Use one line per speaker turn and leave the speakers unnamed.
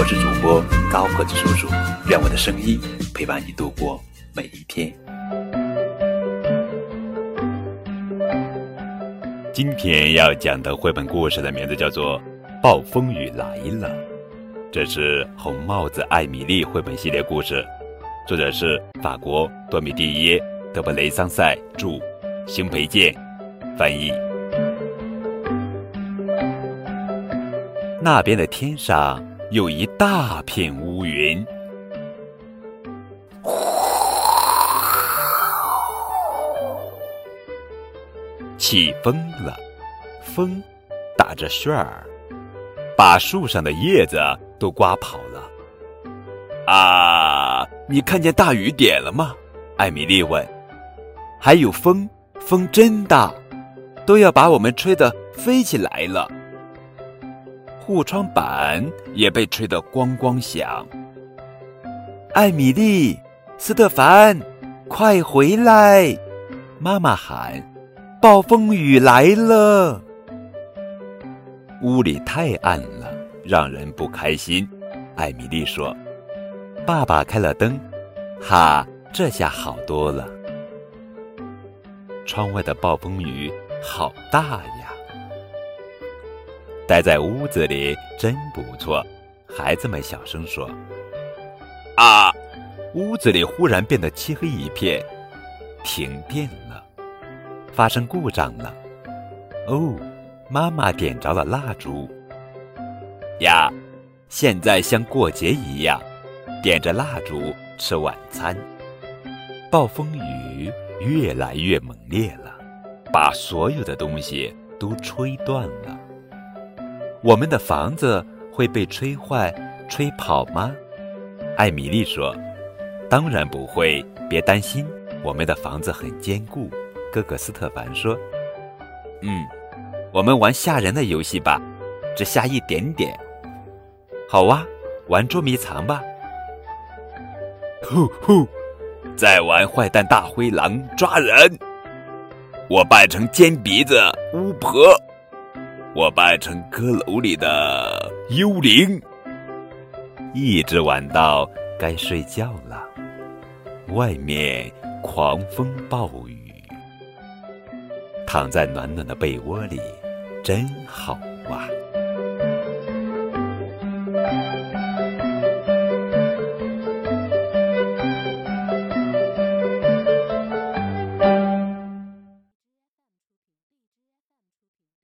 我是主播高个子叔叔，愿我的声音陪伴你度过每一天。今天要讲的绘本故事的名字叫做《暴风雨来了》，这是红帽子艾米丽绘本系列故事，作者是法国多米蒂耶·德布雷桑塞著，邢培建翻译。那边的天上有一大片乌云，起风了，风打着旋儿，把树上的叶子都刮跑了。啊，你看见大雨点了吗？艾米丽问。还有风，风真大，都要把我们吹得飞起来了。护窗板也被吹得咣咣响。艾米丽、斯特凡，快回来！妈妈喊：“暴风雨来了！”屋里太暗了，让人不开心。艾米丽说：“爸爸开了灯，哈，这下好多了。”窗外的暴风雨好大呀！待在屋子里真不错，孩子们小声说：“啊！”屋子里忽然变得漆黑一片，停电了，发生故障了。哦，妈妈点着了蜡烛。呀，现在像过节一样，点着蜡烛吃晚餐。暴风雨越来越猛烈了，把所有的东西都吹断了。我们的房子会被吹坏、吹跑吗？艾米丽说：“当然不会，别担心，我们的房子很坚固。”哥哥斯特凡说：“嗯，我们玩吓人的游戏吧，只吓一点点。”好哇，玩捉迷藏吧。呼呼，再玩坏蛋大灰狼抓人。我扮成尖鼻子巫婆。我扮成阁楼里的幽灵，一直玩到该睡觉了。外面狂风暴雨，躺在暖暖的被窝里，真好啊。